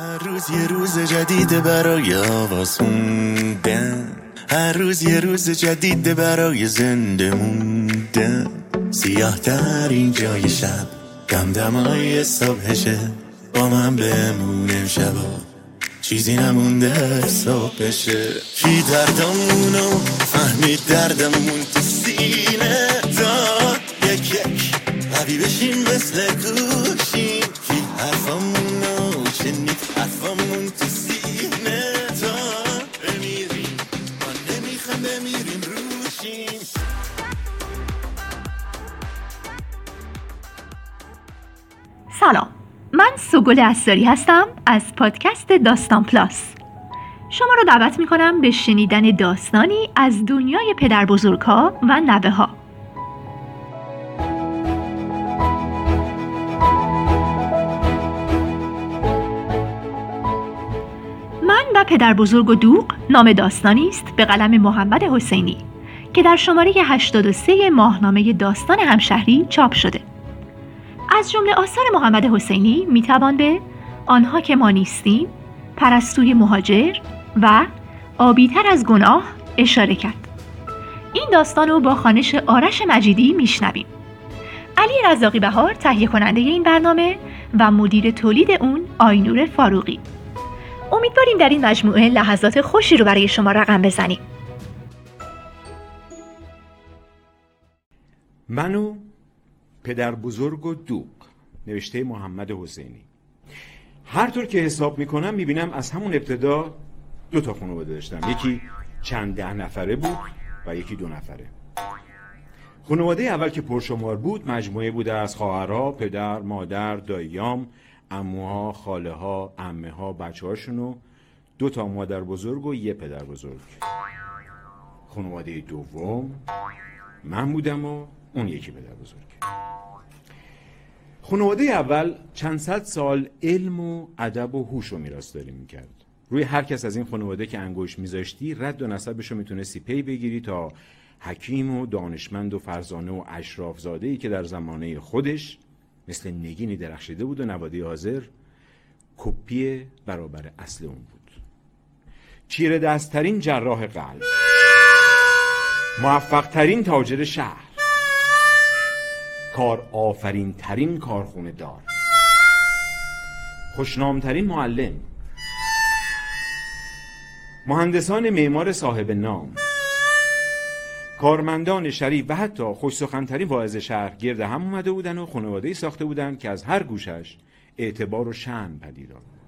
هر روز یه روز جدید برای آواز خوندن هر روز یه روز جدید برای زنده موندن سیاه در این جای شب دم دمای صبحشه. با من بمونم شبا چیزی نمونده صبح بشه کی دردمونو فهمید دردمون تو سینه؟ دار یک یک. قوی بشین مثل گوشین کی حرفمونو سلام. من سوگل اساری هستم از پادکست داستان پلاس. شما رو دعوت می کنم به شنیدن داستانی از دنیای پدر ها و نوه ها من و پدر بزرگ و دوغ نام داستانی است به قلم محمد حسینی که در شماره 83 ماهنامه داستان همشهری چاپ شده. از جمله آثار محمد حسینی می‌توان به آنها که ما نیستیم پرستوی مهاجر و آبیتر از گناه اشاره کرد. این داستان رو با خانش آرش مجیدی میشنویم. علی رزاقی بهار تهیه کننده این برنامه و مدیر تولید اون آینور فاروقی. امیدواریم در این مجموعه لحظات خوشی رو برای شما رقم بزنیم. منو پدر بزرگ و دوغ نوشته محمد حسینی. هر طور که حساب می‌کنم می‌بینم از همون ابتدا دو تا خانواده داشتم. یکی چند ده نفره بود و یکی دو نفره. خانواده اول که پرشمار بود مجموعه بوده از خواهرها، پدر، مادر، داییام، اموها، خاله ها، امه ها، بچه هاشون و دو تا مادر بزرگ و یه پدر بزرگ. خانواده دوم من بودم و اون یکی پدر بزرگ خانواده اول چند صد سال علم و ادب و هوش و میراث داری می‌کرد. روی هر کس از این خانواده که انگوش میذاشتی رد و نسبش رو می‌تونستی پی بگیری تا حکیم و دانشمند و فرزانه و اشراف زاده ای که در زمانه خودش مثل نگینی درخشیده بود و نواده حاضر کپی برابر اصل اون بود. چیره دستترین جراح قلب موفق ترین تاجر شهر کار آفرین ترین کارخونه دار. خوشنامترین معلم. مهندسان معمار صاحب نام. کارمندان شریف و حتی خوش سخنترین واعظ شهر گرد هم اومده بودن و خانواده ساخته بودن که از هر گوشش اعتبار و شن پدید این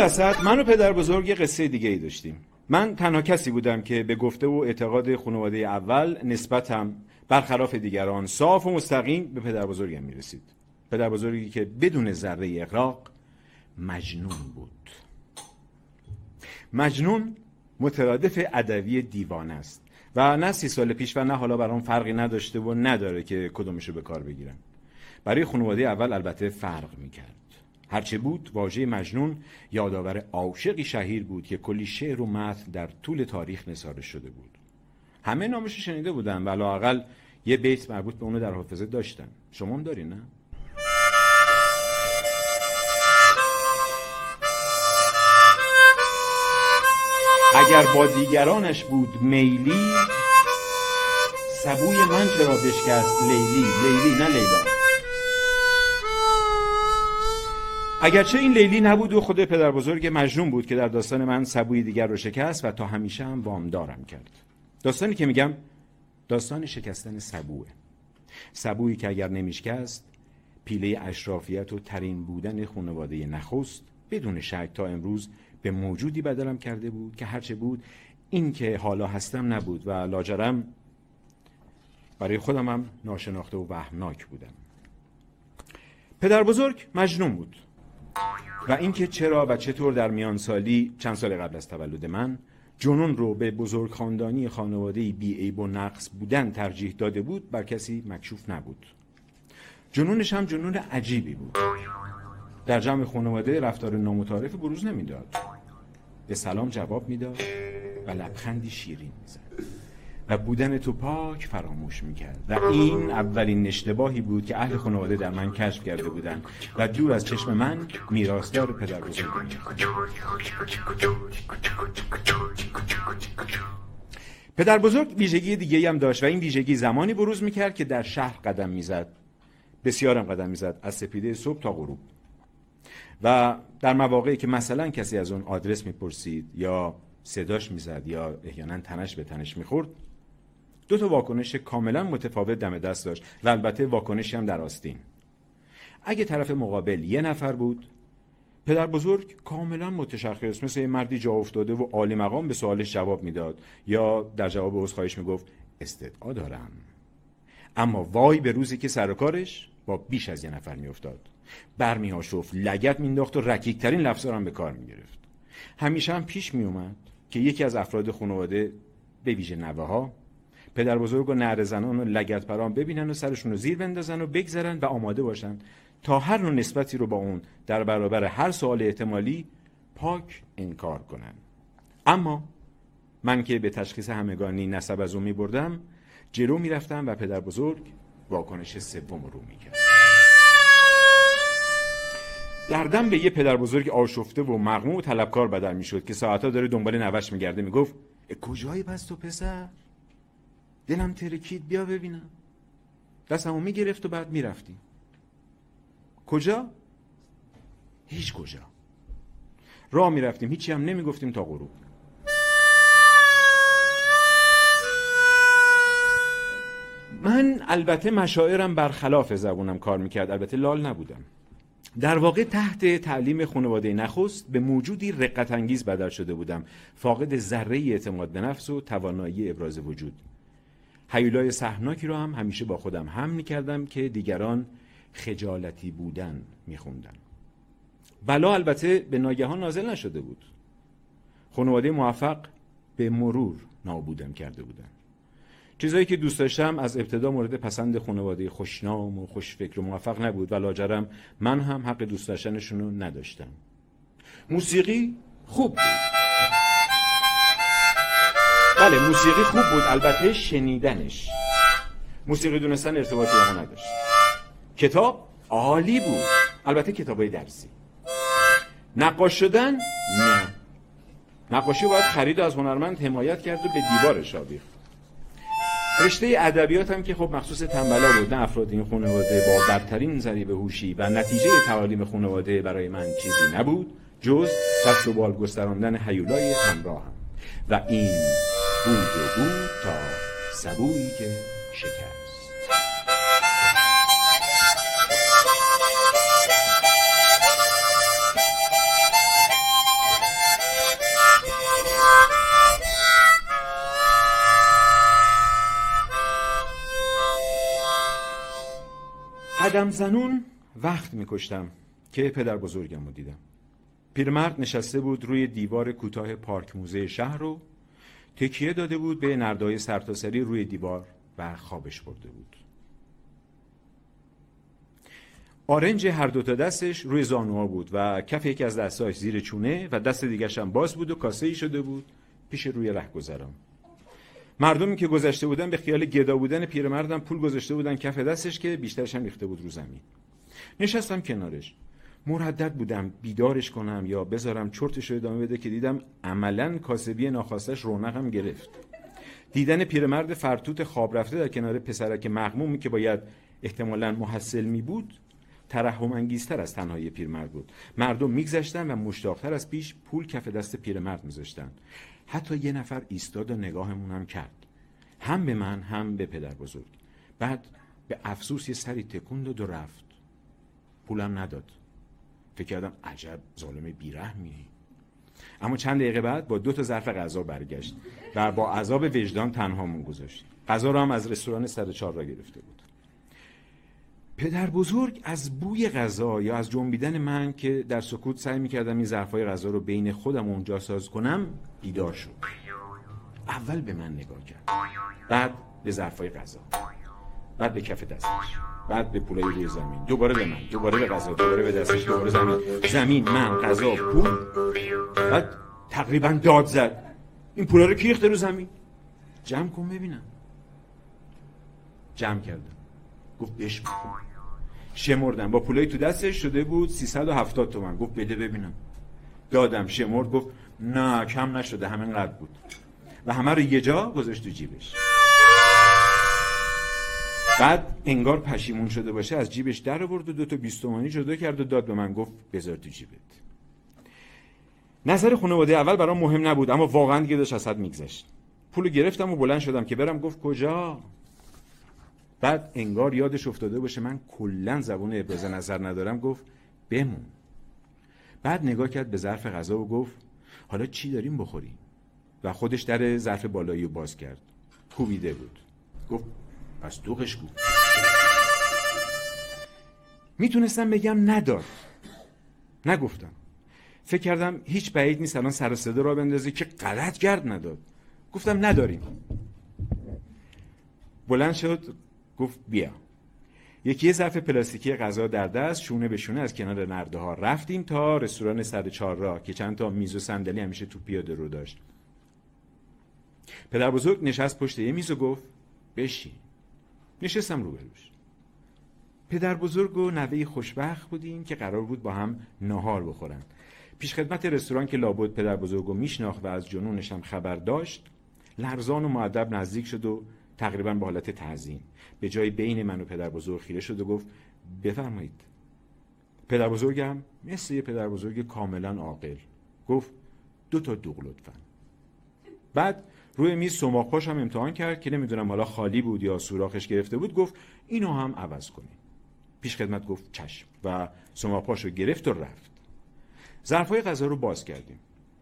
وسط من و پدر بزرگ یه قصه دیگه ای داشتیم. من تنها کسی بودم که به گفته و اعتقاد خانواده اول نسبتم برخلاف دیگران صاف و مستقیم به پدر بزرگم می‌رسید. پدر بزرگی که بدون ذره اقراق مجنون بود. مجنون مترادف ادوی دیوان است و نه سی سال پیش و نه حالا برام فرقی نداشته و نداره که کدومشو به کار بگیرم. برای خانواده اول البته فرق می‌کرد. هرچه بود واژه مجنون یادآور عاشقی شهیر بود که کلی شعر و متن در طول تاریخ نثار شده بود. همه نامش شنیده بودن و لاقل یه بیت مربوط به اونو در حافظه داشتن. شما هم دارین نه؟ اگر با دیگرانش بود میلی سبوی من چرا بشکست لیلی؟ لیلی نه لیلا. اگرچه این لیلی نبود و خود پدر بزرگ مجنون بود که در داستان من سبوی دیگر رو شکست و تا همیشه هم وامدارم کرد. داستانی که میگم داستان شکستن سبوه. سبویی که اگر نمیشکست پیله اشرافیت و ترین بودن خانواده نخست بدون شک تا امروز به موجودی بدلم کرده بود که هرچه بود این که حالا هستم نبود و لاجرم برای خودم هم ناشناخته و وهمناک بودم. پدر بزرگ مجنون بود. و اینکه چرا و چطور در میان سالی چند سال قبل از تولد من جنون رو به بزرگ خاندانی خانواده بی عیب و نقص بودن ترجیح داده بود بر کسی مکشوف نبود. جنونش هم جنون عجیبی بود. در جمع خانواده رفتار نامتعارف بروز نمی‌داد. به سلام جواب می‌داد و لبخندی شیرین می‌زد. و بودن تو پاک فراموش می‌کرد. و این اولین اشتباهی بود که اهل خانواده در من کشف کرده بودند و دور از چشم من میراثدار پدر بزرگ پدر بزرگ ویژگی دیگه هم داشت و این ویژگی زمانی بروز می‌کرد که در شهر قدم می‌زد. بسیارم قدم می‌زد از سپیده صبح تا غروب. و در مواقعی که مثلا کسی از اون آدرس می‌پرسید یا صداش می‌زد یا احیانا تنش به تنش می‌خورد دو تا واکنش کاملا متفاوت دم دست داشت و البته واکنشی هم در آستین. اگه طرف مقابل یه نفر بود پدر بزرگ کاملا متشخص مثل مردی جا افتاده و عالی مقام به سوالش جواب می‌داد یا در جواب عذرخواهیش می‌گفت استدعا دارم. اما وای به روزی که سر کارش با بیش از یه نفر میافتاد. برمی شفت لگت مینداخت و رکیکترین لفظا هم به کار می‌گرفت. همیشه هم پیش میومد که یکی از افراد خانواده به ویژه نوه ها پدر بزرگ و نهر زنان و لگت پران ببینن و سرشون رو زیر بندازن و بگذرن و آماده باشن تا هر نوع نسبتی رو با اون در برابر هر سوال احتمالی پاک انکار کنن اما من که به تشخیص همگانی نسب از اون می بردم جلو می رفتم و پدر بزرگ واکنش سوم رو می کرد دردم به یه پدر بزرگ آشفته و مغموم و طلبکار بدل می شد که ساعتها داره دنبال نوش می گرده می گفت کجایی بس تو پسر؟ دلم ترکید بیا ببینم. دستمو می گرفت و بعد می رفتیم کجا؟ هیچ کجا. راه می رفتیم هیچی هم نمی گفتیم تا غروب. من البته مشاعرم برخلاف زبونم کار می‌کرد. البته لال نبودم. در واقع تحت تعلیم خانواده نخست به موجودی رقت انگیز بدل شده بودم. فاقد ذره اعتماد به نفس و توانایی ابراز وجود. حیولای سحناکی رو هم همیشه با خودم هم می‌کردم که دیگران خجالتی بودن میخوندن. بلا البته به ناگهان نازل نشده بود. خانواده موفق به مرور نابودم کرده بودن. چیزایی که دوست داشتم از ابتدا مورد پسند خانواده خوشنام و خوشفکر و موفق نبود و لاجرم من هم حق دوست داشتنشون رو نداشتم. موسیقی خوب بود. بله موسیقی خوب بود البته شنیدنش. موسیقی دونستن ارتباطی با نداشت. کتاب عالی بود البته کتابای درسی. نقاش شدن؟ نه. نقاشی باید خرید از هنرمند حمایت کرد و به دیوارش آویخت. رشته ادبیات هم که خب مخصوص تنبلا بود نه افراد این خانواده با برترین ذریب هوشی و نتیجه تعالیم خانواده برای من چیزی نبود جز دست و بال گستراندن حیولای همراه هم. و این بود و بود تا سبویی که شکر قدم زنون وقت میکشتم که پدر بزرگم رو دیدم. پیرمرد نشسته بود روی دیوار کوتاه پارک موزه شهر رو تکیه داده بود به نردای سرتاسری روی دیوار و خوابش برده بود. آرنج هر دو تا دستش روی زانوها بود و کف یکی از دستاش زیر چونه و دست دیگرش هم باز بود و کاسه ای شده بود پیش روی رهگذران. مردمی که گذشته بودن به خیال گدا بودن پیرمردم پول گذاشته بودن کف دستش که بیشترش هم ریخته بود رو زمین. نشستم کنارش. مردد بودم بیدارش کنم یا بذارم چرتش رو ادامه بده که دیدم عملا کاسبی ناخواستش رونقم گرفت. دیدن پیرمرد فرتوت خواب رفته در کنار پسرک مغمومی که باید احتمالا محصل می بود ترحم انگیزتر از تنهایی پیرمرد بود. مردم میگذشتن و مشتاقتر از پیش پول کف دست پیرمرد میذاشتن. حتی یه نفر ایستاد و نگاهمون هم کرد. هم به من هم به پدر بزرگ. بعد به افسوس یه سری تکوند و رفت. پولم نداد. فکر کردم عجب ظالم بیرحمی. اما چند دقیقه بعد با دو تا ظرف غذا برگشت و با عذاب وجدان تنهامون گذاشت. غذا رو هم از رستوران سر چهار را گرفته بود. پدر بزرگ از بوی غذا یا از جنبیدن من که در سکوت سعی می‌کردم این ظرفای غذا رو بین خودم اونجا ساز کنم بیدار شد. اول به من نگاه کرد بعد به ظرفای غذا. بعد به کف دستش بعد به پولای روی زمین. دوباره به من دوباره به غذا دوباره به دستش دوباره زمین. زمین من غذا پول. بعد تقریبا داد زد. این پولا رو کی ریخته رو زمین؟ جمع کن ببینم. جمع کردم. گفت بش شمردم. با پولای تو دستش شده بود 370 تومن گفت بده ببینم. دادم. شمرد گفت نه کم نشده. همین قد بود. و همه رو یه جا گذاشت تو جیبش. بعد انگار پشیمون شده باشه از جیبش در آورد و دو تا 20 تومانی جدا کرد و داد به من گفت بذار تو جیبت. نظر خانواده اول برام مهم نبود اما واقعا دیگه داشت از حد میگذشت پولو گرفتم و بلند شدم که برم گفت کجا؟ بعد انگار یادش افتاده باشه من کلا زبون ابراز نظر ندارم گفت بمون. بعد نگاه کرد به ظرف غذا و گفت حالا چی داریم بخوریم؟ و خودش در ظرف بالایی باز کرد. کوبیده بود. گفت پس دوغش بود می‌تونستم بگم ندار. نگفتم. فکر کردم هیچ بعید نیست الان سر صدا را بندازی که غلط گرد نداد. گفتم نداریم. بلند شد گفت بیا. یکی ظرف پلاستیکی غذا در دست شونه به شونه از کنار نرده ها رفتیم تا رستوران سر چهار راه که چند تا میز و صندلی همیشه تو پیاده رو داشت. پدر بزرگ نشست پشت یه میز و گفت بشین. نشستم روبروش پدر بزرگ و نوه خوشبخت بودیم که قرار بود با هم ناهار بخورن. پیش خدمت رستوران که لابد پدر بزرگ رو میشناخت و از جنونش هم خبر داشت لرزان و معدب نزدیک شد و تقریبا به حالت تعظیم. به جای بین من و پدر بزرگ خیره شد و گفت بفرمایید. پدر بزرگم مثل یه پدر بزرگ کاملا عاقل گفت دو تا دوغ لطفا. بعد روی میز سماق هم امتحان کرد که نمی‌دونم حالا خالی بود یا سوراخش گرفته بود گفت اینو هم عوض کنی. پیش خدمت گفت چشم و سماق رو گرفت و رفت. ظرفای غذا رو باز کردیم.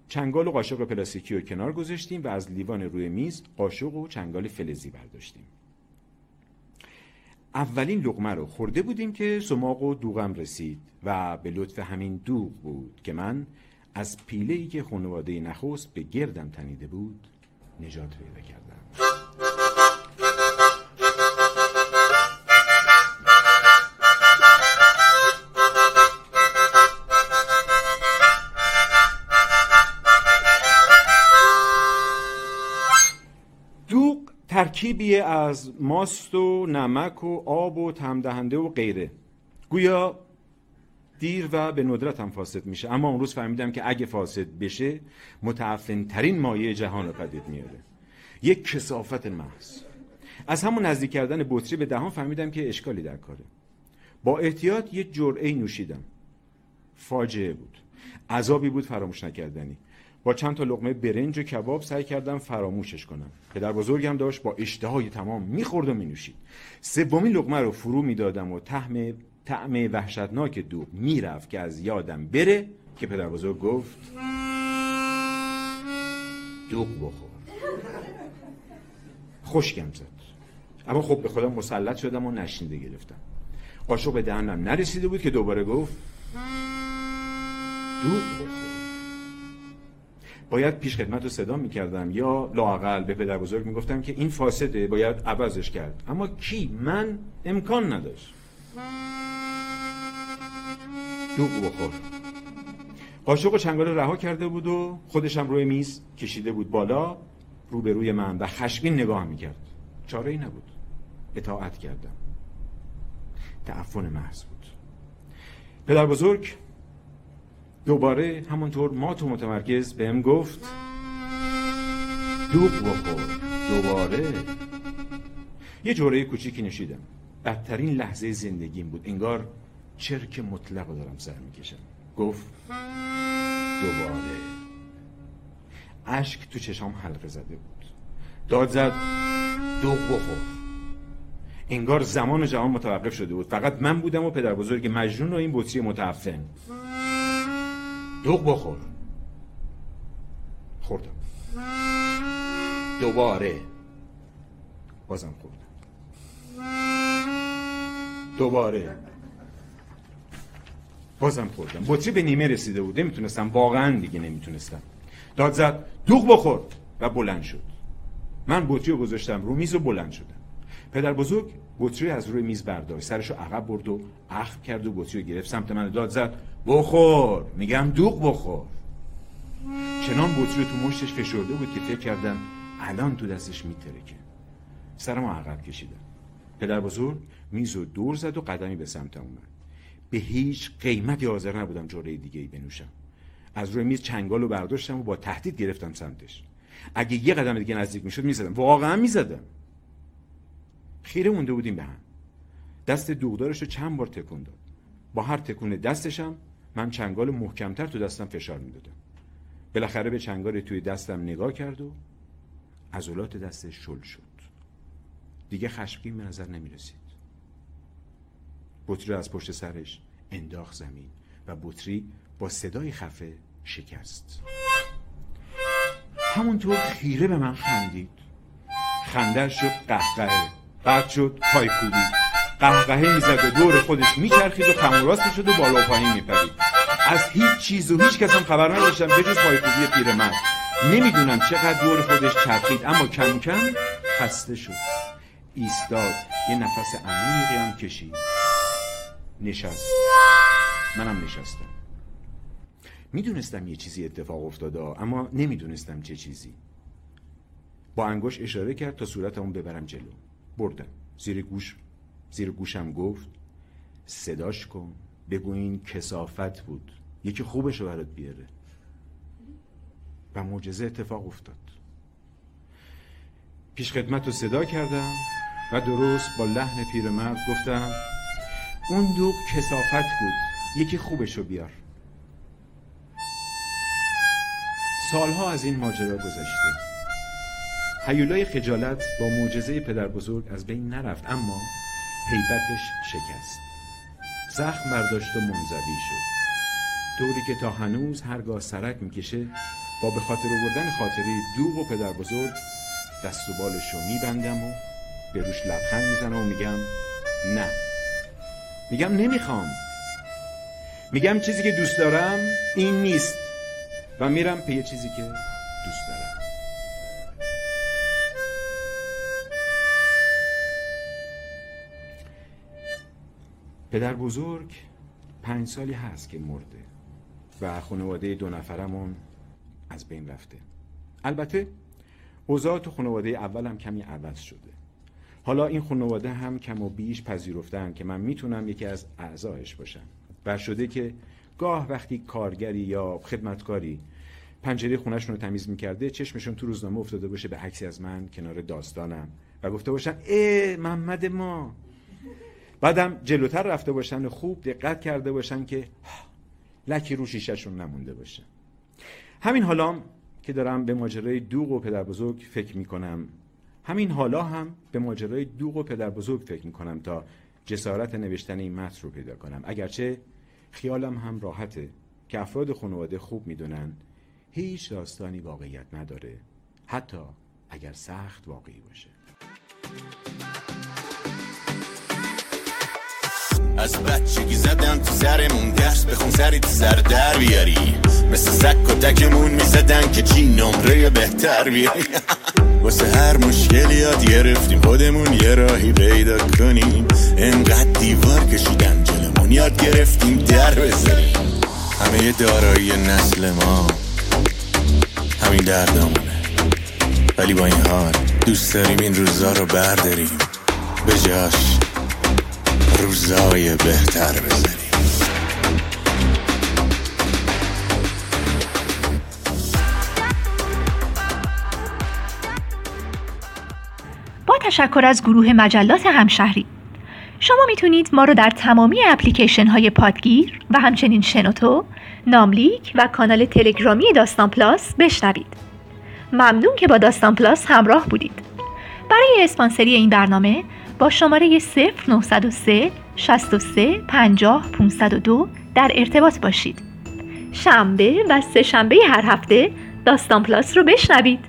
چنگال و قاشق پلاستیکی رو کنار گذاشتیم و از لیوان روی میز قاشق و چنگال فلزی برداشتیم. اولین لقمه رو خورده بودیم که سماق و دوغم رسید و به لطف همین دوغ بود که من از پیله ای که خانواده نخست به گردم تنیده بود نجات پیدا کردم دوغ ترکیبی از ماست و نمک و آب و تمدهنده و غیره. گویا دیر و به ندرت هم فاسد میشه. اما اون روز فهمیدم که اگه فاسد بشه متعفن ترین مایه جهان رو پدید میاره. یک کسافت محض. از همون نزدیک کردن بطری به دهان فهمیدم که اشکالی در کاره. با احتیاط یه جرعه نوشیدم. فاجعه بود. عذابی بود فراموش نکردنی. با چند تا لقمه برنج و کباب سعی کردم فراموشش کنم. پدر بزرگم داشت با اشتهای تمام می‌خورد و مینوشید. سومین لقمه رو فرو می‌دادم و تهم طعم وحشتناک دوغ می‌رفت که از یادم بره که پدر بزرگ گفت دوغ بخور. خوشگم زد. اما خب به خودم مسلط شدم و نشنیده گرفتم. قاشق به دهنم نرسیده بود که دوباره گفت دوغ بخور. باید پیش خدمت رو صدا می‌کردم یا لاقل به پدر بزرگ می‌گفتم که این فاسده باید عوضش کرد. اما کی؟ من؟ امکان نداشت. دوغ بخور. قاشق و چنگال رها کرده بود و خودشم روی میز کشیده بود بالا روبروی من و خشمگین نگاه می‌کرد. چاره ای نبود. اطاعت کردم. تعفن محض بود. پدر بزرگ دوباره همونطور مات و متمرکز بهم گفت دوغ بخور. دوباره. یه جوره کوچیکی نشیدم بدترین لحظه زندگیم بود. انگار چرک مطلق دارم سر می‌کشم گفت دوباره اشک تو چشام حلقه زده بود داد زد دوغ بخور انگار زمان جهان متوقف شده بود فقط من بودم و پدر بزرگ مجنون و این بطری متعفن دوغ بخور خوردم دوباره بازم خوردم دوباره بازم خوردم. بطری به نیمه رسیده بود؟ نمی‌تونستم. واقعا دیگه نمی‌تونستم. داد زد دوغ بخور و بلند شد. من بطری رو گذاشتم رو میز و بلند شدم. پدر بزرگ بطری از روی میز برداشت. سرشو عقب برد و اخم کرد و بطری رو گرفت. سمت من داد زد بخور. میگم دوغ بخور. چنان بطری تو مشتش فشرده بود که فکر کردم الان تو دستش میترکه. سرم عقب کشیدم. پدر بزرگ میز و دور زد و قدمی به سمت اومد. به هیچ قیمتی حاضر نبودم جوره دیگه ای بنوشم. از روی میز چنگال رو برداشتم و با تهدید گرفتم سمتش. اگه یه قدم دیگه نزدیک می‌شد می‌زدم. واقعا می‌زدم. خیره مونده بودیم به هم. دست دوغدارش رو چند بار تکون داد. با هر تکون دستشم من چنگال محکمتر تو دستم فشار می‌دادم. بالاخره به چنگال توی دستم نگاه کرد و عضلات دستش شل شد. دیگه خشمگین به نظر نمی رسید بطری از پشت سرش انداخت زمین و بطری با صدای خفه شکست. همونطور خیره به من خندید. خندش شد قهقهه. بعد شد پایکوبی. قهقهه می‌زد و دور خودش میچرخید و خم راست و بالا و پایین میپرید. از هیچ چیز و هیچ کس هم خبر نداشتم بجز پایکوبی پیرمرد نمی‌دونم چقدر دور خودش چرخید اما کم کم خسته شد. ایستاد یه نفس عمیقی هم کشید. نشست. منم نشستم. می‌دونستم یه چیزی اتفاق افتاده اما نمی‌دونستم چه چیزی. با انگوش اشاره کرد تا صورتمون ببرم جلو. بردم. زیر گوش زیر گوشم گفت صداش کن. بگو این کسافت بود. یکی خوبش رو برات بیاره. و معجزه اتفاق افتاد. پیش خدمت رو صدا کردم و درست با لحن پیرمرد گفتم اون دوغ کسافت بود. یکی خوبش رو بیار. سالها از این ماجرا گذشته. حیولای خجالت با معجزه پدر بزرگ از بین نرفت اما حیبتش شکست. زخم برداشت و منزوی شد. طوری که تا هنوز هرگاه سرک می‌کشه با به خاطر آوردن خاطره دوغ و پدر بزرگ دست و بالش رو میبندم و به روش لبخند می‌زنم و میگم نه. میگم نمی‌خوام. میگم چیزی که دوست دارم این نیست و میرم پی چیزی که دوست دارم. پدر بزرگ پنج سالی هست که مرده و خانواده دو نفرمون از بین رفته. البته اوضاع تو خانواده اولم کمی عوض شده. حالا این خانواده هم کم و بیش پذیرفتن که من می‌تونم یکی از اعضایش باشم. و شده که گاه وقتی کارگری یا خدمتکاری پنجره خونهشون رو تمیز می‌کرده چشمشون تو روزنامه افتاده باشه به عکسی از من کنار داستانم و گفته باشن ای محمد ما. بعدم جلوتر رفته باشن و خوب دقت کرده باشن که لکی رو شیشهشون نمونده باشه. همین حالا که دارم به ماجرای دوغ و پدر بزرگ فکر می‌کنم همین حالا هم به ماجرای دوغ و پدر بزرگ فکر می‌کنم تا جسارت نوشتن این متن رو پیدا کنم. اگرچه خیالم هم راحته که افراد خانواده خوب می‌دونن هیچ داستانی واقعیت نداره حتی اگر سخت واقعی باشه. از بچگی زدن تو سرمون درس بخون سری تو سر در بیاری. مثل سک و تکمون می‌زدن که چی نمره بهتر بیاری. واسه هر مشکلی یاد گرفتیم. خودمون یه راهی پیدا کنیم. انقدر دیوار کشیدن جلمون یاد گرفتیم. در بزنیم همه دارایی نسل ما همین دردامونه. ولی با این حال دوست داریم این روزا رو برداریم. به جاش روزای بهتر بزنیم تشکر از گروه مجلات همشهری شما می‌تونید ما رو در تمامی اپلیکیشن های پادگیر و همچنین شنوتو، ناملیک و کانال تلگرامی داستان پلاس بشنوید. ممنون که با داستان پلاس همراه بودید. برای اسپانسری این برنامه با شماره 0903 63 50 502 در ارتباط باشید. شنبه و سه شنبه هر هفته داستان پلاس رو بشنوید.